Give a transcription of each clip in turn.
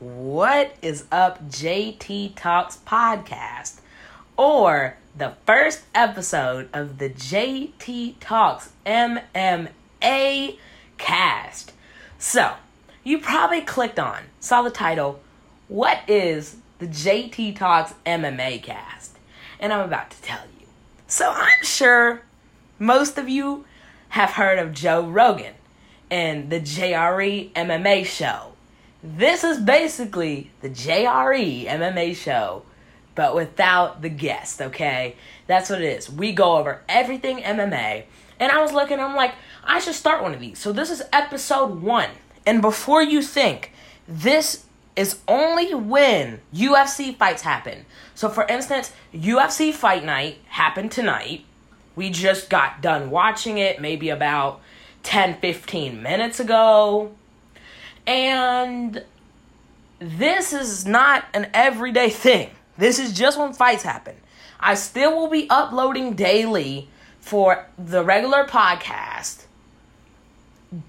What is Up JT Talks podcast, or the first episode of the JT Talks MMA cast. So, you probably clicked on, saw the title, What is the JT Talks MMA cast? And I'm about to tell you. So, I'm sure most of you have heard of Joe Rogan and the JRE MMA show. This is basically the JRE MMA show, but without the guest, okay? That's what it is. We go over everything MMA. And I was looking, I'm like, I should start one of these. So this is episode one. And before you think, this is only when UFC fights happen. So for instance, UFC Fight Night happened tonight. We just got done watching it maybe about 10 15 minutes ago. And this is not an everyday thing. This is just when fights happen. I still will be uploading daily for the regular podcast.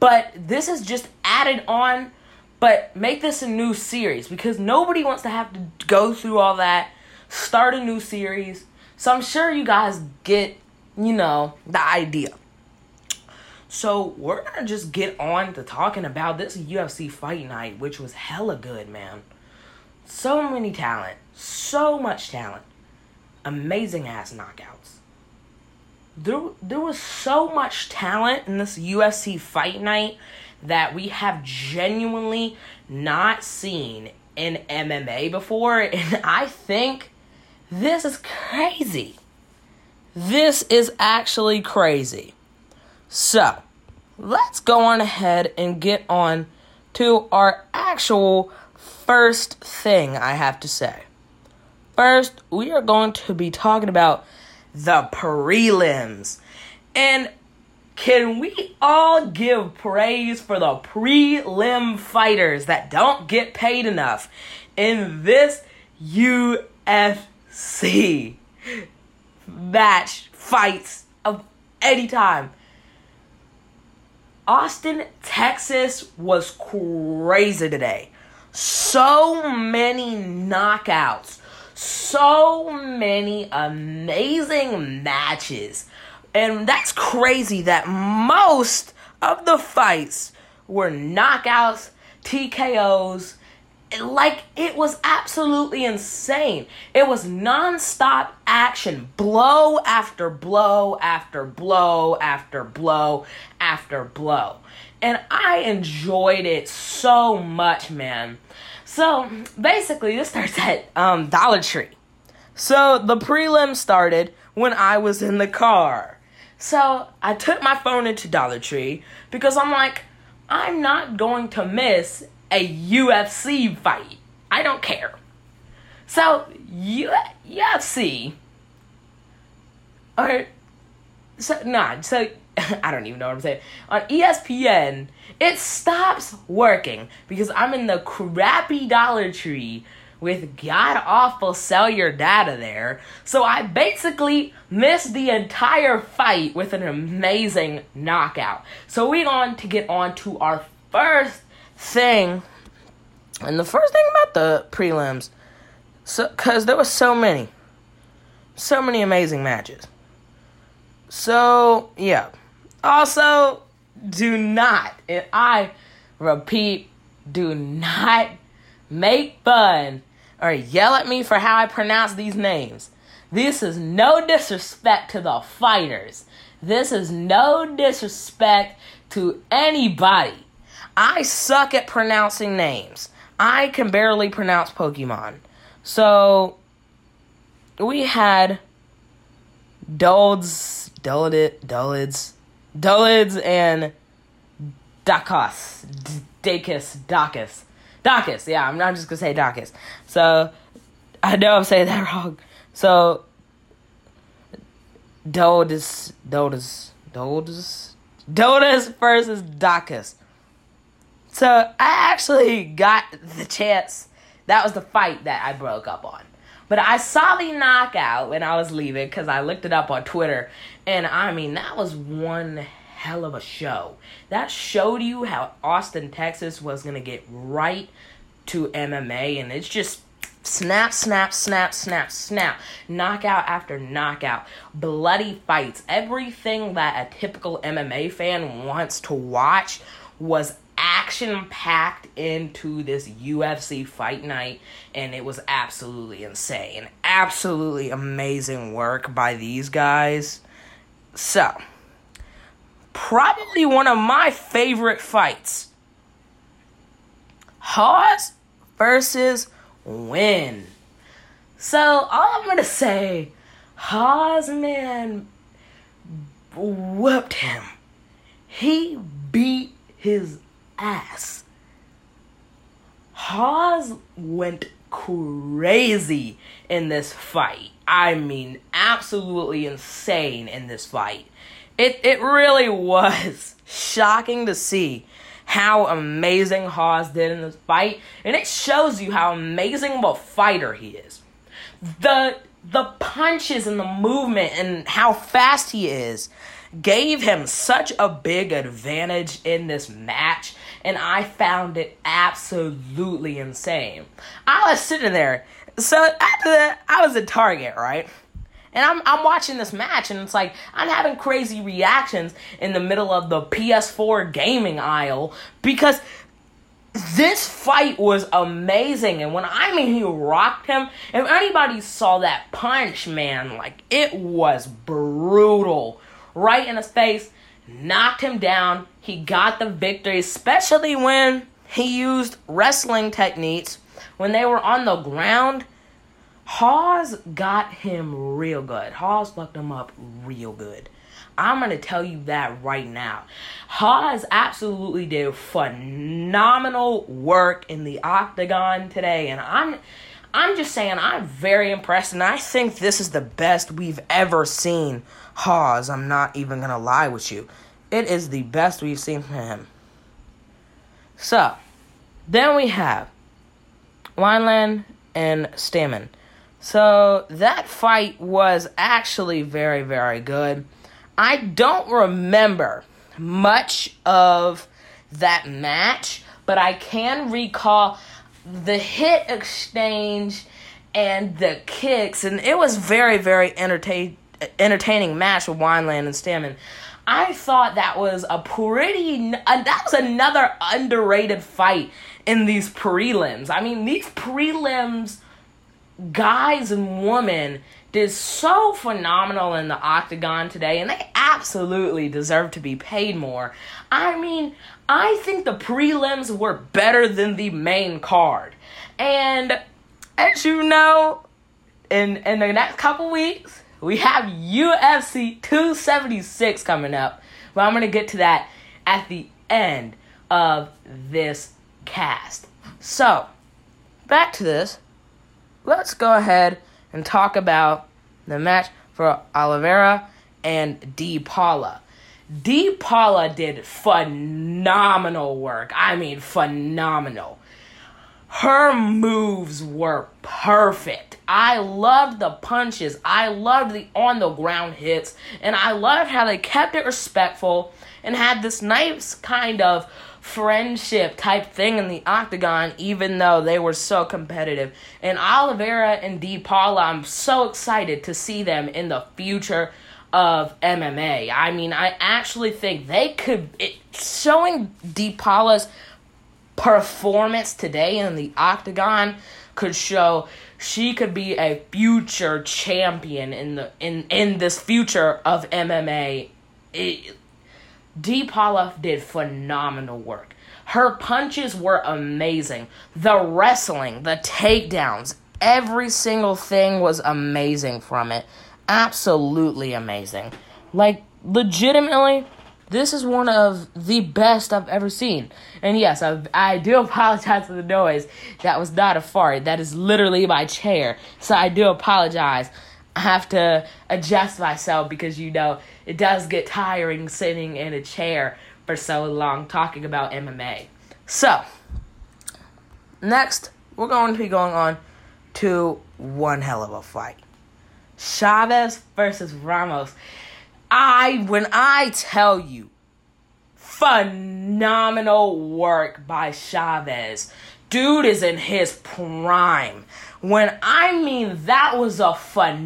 But this is just added on, but make this a new series because nobody wants to have to go through all that, start a new series. So I'm sure you guys get, you know, the idea. So we're gonna just get on to talking about this UFC fight night, which was hella good, man. So many talent, so much talent, amazing ass knockouts. There, there was so much talent in this UFC fight night that we have genuinely not seen in MMA before, and I think this is crazy. This is actually crazy. So, let's go on ahead and get on to our actual first thing I have to say. First, we are going to be talking about the prelims. And can we all give praise for the prelim fighters that don't get paid enough in this UFC match fights of any time? Austin, Texas was crazy today. So many knockouts, so many amazing matches. And that's crazy that most of the fights were knockouts, TKOs, like it was absolutely insane. It was nonstop action, blow after blow after blow after blow after blow. And I enjoyed it so much, man. So basically, this starts at um, Dollar Tree. So the prelim started when I was in the car. So I took my phone into Dollar Tree because I'm like, I'm not going to miss a UFC fight. I don't care. So U- UFC or so nah, so I don't even know what I'm saying. On ESPN, it stops working because I'm in the crappy Dollar Tree with god awful cellular data there. So I basically missed the entire fight with an amazing knockout. So we're on to get on to our first thing. And the first thing about the prelims, so because there was so many, so many amazing matches. So yeah. Also, do not, and I repeat, do not make fun or yell at me for how I pronounce these names. This is no disrespect to the fighters. This is no disrespect to anybody. I suck at pronouncing names. I can barely pronounce Pokemon. So we had Dolds, Dolid, Dolids, Dolids, and Dakos, Dacus, Dacus, Dacus. Yeah, I'm not just gonna say Dacus. So I know I'm saying that wrong. So Dodus, Dodus, Dodus, Dodus versus Dacus. So I actually got the chance. That was the fight that I broke up on. But I saw the knockout when I was leaving because I looked it up on Twitter. And I mean, that was one hell of a show. That showed you how Austin, Texas was going to get right to MMA, and it's just snap, snap, snap, snap, snap, knockout after knockout, bloody fights. Everything that a typical MMA fan wants to watch was action packed into this UFC fight night, and it was absolutely insane. Absolutely amazing work by these guys. So, probably one of my favorite fights Hawes versus Winn. So, all I'm gonna say, Hawes, man, whooped him. He beat his ass. Hawes went crazy in this fight. I mean, absolutely insane in this fight. It it really was shocking to see how amazing Hawes did in this fight, and it shows you how amazing of a fighter he is. The the punches and the movement and how fast he is gave him such a big advantage in this match and I found it absolutely insane. I was sitting there. So after that, I was at Target, right? And I'm I'm watching this match and it's like I'm having crazy reactions in the middle of the PS4 gaming aisle because this fight was amazing and when I mean he rocked him, if anybody saw that punch, man, like it was brutal. Right in his face, knocked him down. He got the victory, especially when he used wrestling techniques when they were on the ground Hawes got him real good. Hawes fucked him up real good. I'm gonna tell you that right now. Hawes absolutely did phenomenal work in the octagon today, and I'm I'm just saying I'm very impressed, and I think this is the best we've ever seen Hawes. I'm not even gonna lie with you. It is the best we've seen from him. So, then we have Wineland and Stamann. So that fight was actually very, very good. I don't remember much of that match, but I can recall the hit exchange and the kicks, and it was very, very entertain entertaining match with Wineland and Stammen. I thought that was a pretty, uh, that was another underrated fight in these prelims. I mean, these prelims guys and women did so phenomenal in the octagon today, and they absolutely deserve to be paid more. I mean, I think the prelims were better than the main card. And as you know, in in the next couple weeks, we have UFC 276 coming up. But I'm gonna get to that at the end of this cast. So, back to this let's go ahead and talk about the match for Oliveira and D. Paula. D. Paula did phenomenal work. I mean, phenomenal. Her moves were perfect. I loved the punches. I loved the on the ground hits. And I loved how they kept it respectful and had this nice kind of friendship type thing in the octagon, even though they were so competitive. And Oliveira and D. Paula, I'm so excited to see them in the future of MMA. I mean, I actually think they could. It, showing D. Paula's performance today in the octagon could show she could be a future champion in the in in this future of MMA. It, D. Paula did phenomenal work. Her punches were amazing. The wrestling, the takedowns, every single thing was amazing from it. Absolutely amazing. Like, legitimately, this is one of the best I've ever seen. And yes, I, I do apologize for the noise. That was not a fart. That is literally my chair. So I do apologize. I have to adjust myself because you know it does get tiring sitting in a chair for so long talking about MMA. So, next we're going to be going on to one hell of a fight. Chavez versus Ramos. I when I tell you phenomenal work by Chavez dude is in his prime. When I mean that was a phenomenal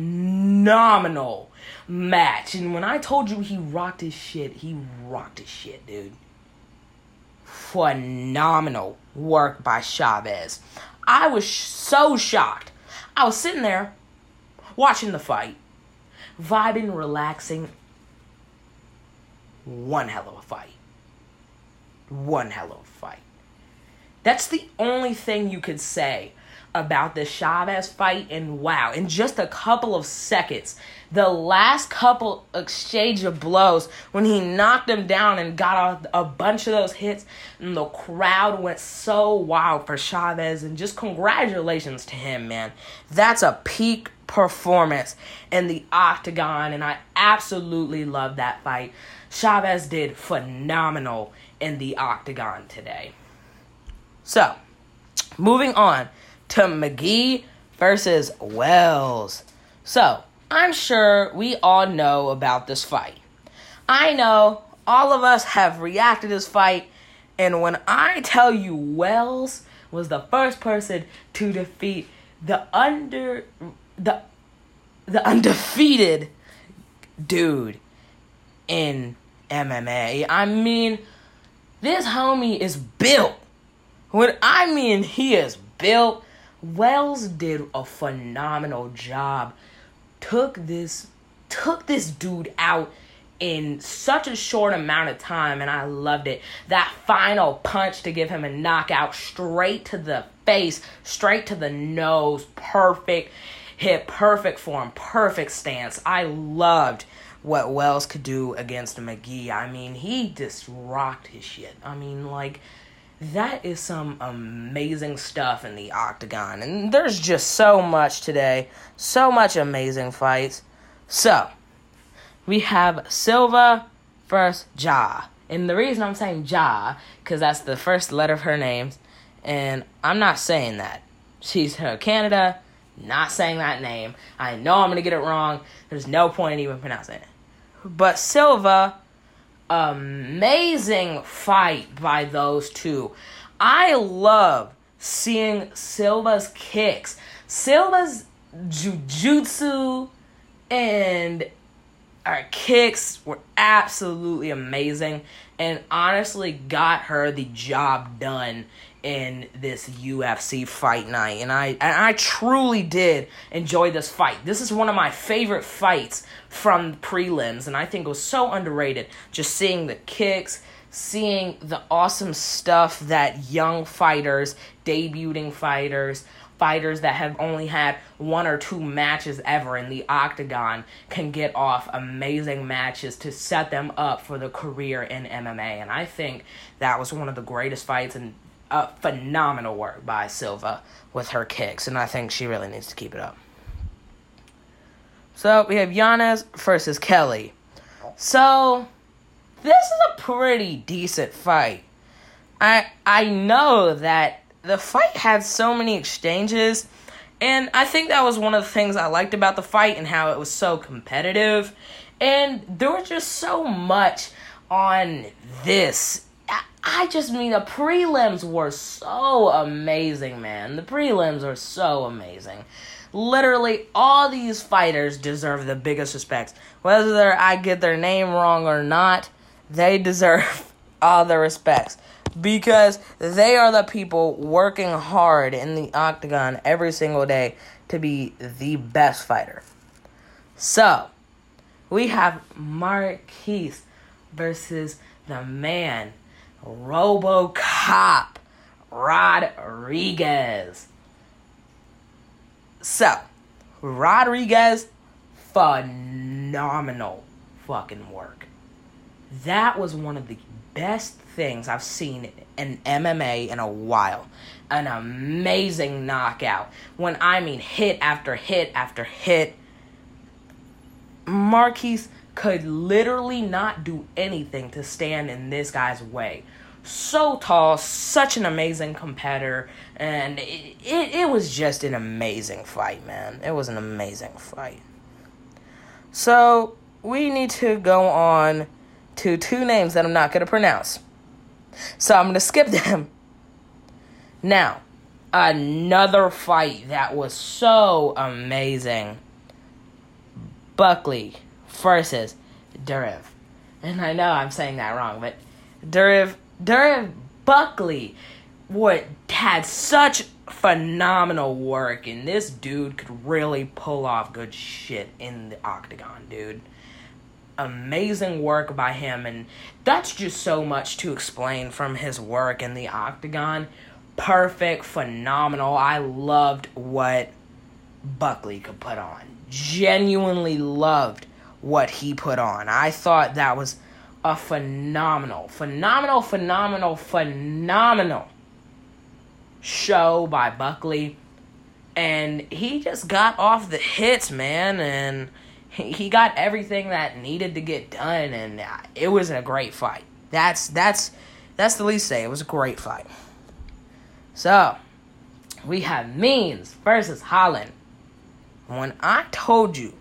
match. And when I told you he rocked his shit, he rocked his shit, dude. Phenomenal work by Chavez. I was so shocked. I was sitting there watching the fight, vibing, relaxing. One hell of a fight. One hell of a fight. That's the only thing you could say about this Chavez fight. And wow, in just a couple of seconds, the last couple exchange of blows when he knocked him down and got a, a bunch of those hits, and the crowd went so wild for Chavez. And just congratulations to him, man. That's a peak performance in the octagon, and I absolutely love that fight. Chavez did phenomenal in the octagon today. So, moving on to McGee versus Wells. So, I'm sure we all know about this fight. I know all of us have reacted to this fight, and when I tell you Wells was the first person to defeat the under the the undefeated dude in MMA, I mean this homie is built when I mean he is built, Wells did a phenomenal job. Took this took this dude out in such a short amount of time and I loved it. That final punch to give him a knockout straight to the face, straight to the nose, perfect hit, perfect form, perfect stance. I loved what Wells could do against McGee. I mean, he just rocked his shit. I mean, like that is some amazing stuff in the octagon. And there's just so much today. So much amazing fights. So, we have Silva versus Ja. And the reason I'm saying Ja, because that's the first letter of her name. And I'm not saying that. She's her Canada, not saying that name. I know I'm going to get it wrong. There's no point in even pronouncing it. But Silva amazing fight by those two. I love seeing Silva's kicks. Silva's jujutsu and our kicks were absolutely amazing and honestly got her the job done in this UFC fight night and I and I truly did enjoy this fight. This is one of my favorite fights from prelims and I think it was so underrated just seeing the kicks, seeing the awesome stuff that young fighters, debuting fighters, fighters that have only had one or two matches ever in the octagon can get off amazing matches to set them up for the career in MMA and I think that was one of the greatest fights and a phenomenal work by Silva with her kicks, and I think she really needs to keep it up. So we have Yanez versus Kelly. So this is a pretty decent fight. I I know that the fight had so many exchanges, and I think that was one of the things I liked about the fight and how it was so competitive. And there was just so much on this I just mean the prelims were so amazing, man. The prelims are so amazing. Literally, all these fighters deserve the biggest respects. Whether I get their name wrong or not, they deserve all the respects because they are the people working hard in the octagon every single day to be the best fighter. So, we have Marquise versus the man Robocop Rodriguez. So, Rodriguez, phenomenal fucking work. That was one of the best things I've seen in MMA in a while. An amazing knockout. When I mean hit after hit after hit. Marquise could literally not do anything to stand in this guy's way. So tall, such an amazing competitor, and it, it, it was just an amazing fight, man. It was an amazing fight. So, we need to go on to two names that I'm not going to pronounce. So, I'm going to skip them. Now, another fight that was so amazing. Buckley versus Duriv. And I know I'm saying that wrong, but Duriv Duriv Buckley what had such phenomenal work and this dude could really pull off good shit in the octagon, dude. Amazing work by him and that's just so much to explain from his work in the octagon. Perfect, phenomenal. I loved what Buckley could put on. Genuinely loved what he put on. I thought that was a phenomenal, phenomenal, phenomenal, phenomenal show by Buckley. And he just got off the hits, man, and he got everything that needed to get done, and uh, it was a great fight. That's that's that's the least say. It was a great fight. So we have Means versus Holland. When I told you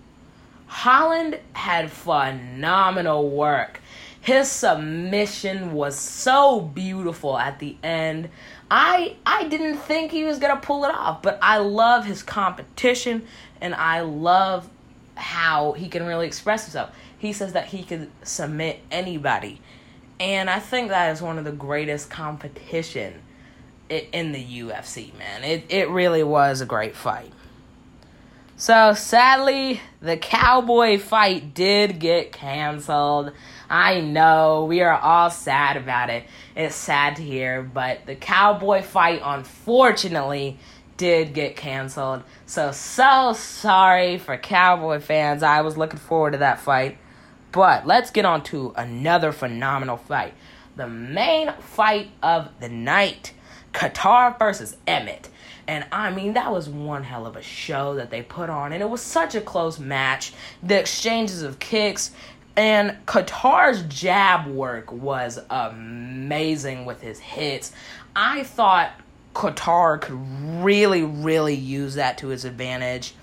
Holland had phenomenal work. His submission was so beautiful at the end. I I didn't think he was gonna pull it off, but I love his competition and I love how he can really express himself. He says that he could submit anybody. And I think that is one of the greatest competition in the UFC, man. It it really was a great fight. So sadly, the cowboy fight did get canceled. I know we are all sad about it. It's sad to hear, but the cowboy fight unfortunately did get canceled. So so sorry for cowboy fans. I was looking forward to that fight. But let's get on to another phenomenal fight. The main fight of the night. Kattar versus Emmett. And I mean, that was one hell of a show that they put on. And it was such a close match. The exchanges of kicks. And Kattar's jab work was amazing with his hits. I thought Qatar could really, really use that to his advantage.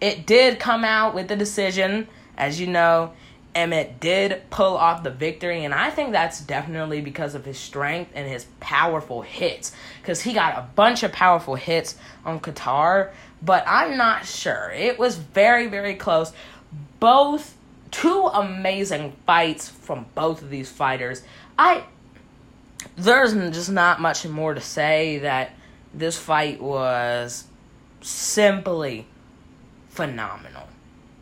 It did come out with the decision, as you know. Emmett did pull off the victory, and I think that's definitely because of his strength and his powerful hits. Because he got a bunch of powerful hits on Kattar, but I'm not sure. It was very, very close. Both two amazing fights from both of these fighters. I there's just not much more to say that this fight was simply phenomenal.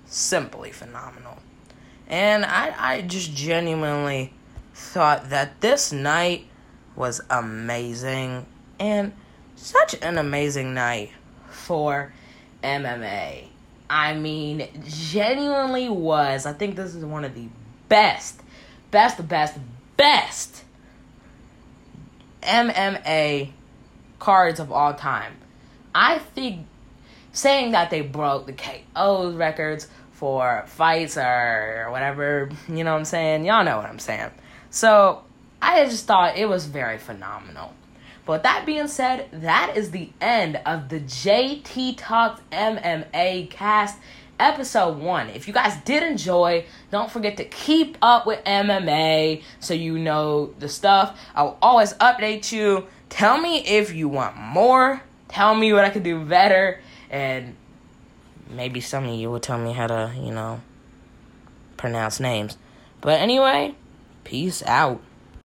Simply phenomenal. And I, I just genuinely thought that this night was amazing and such an amazing night for MMA. I mean, genuinely was. I think this is one of the best, best, best, best MMA cards of all time. I think saying that they broke the KO records for fights or whatever, you know what I'm saying? Y'all know what I'm saying. So I just thought it was very phenomenal. But that being said, that is the end of the JT Talks MMA cast episode one. If you guys did enjoy, don't forget to keep up with MMA so you know the stuff. I will always update you. Tell me if you want more. Tell me what I can do better. And maybe some of you will tell me how to, you know, pronounce names. But anyway, peace out.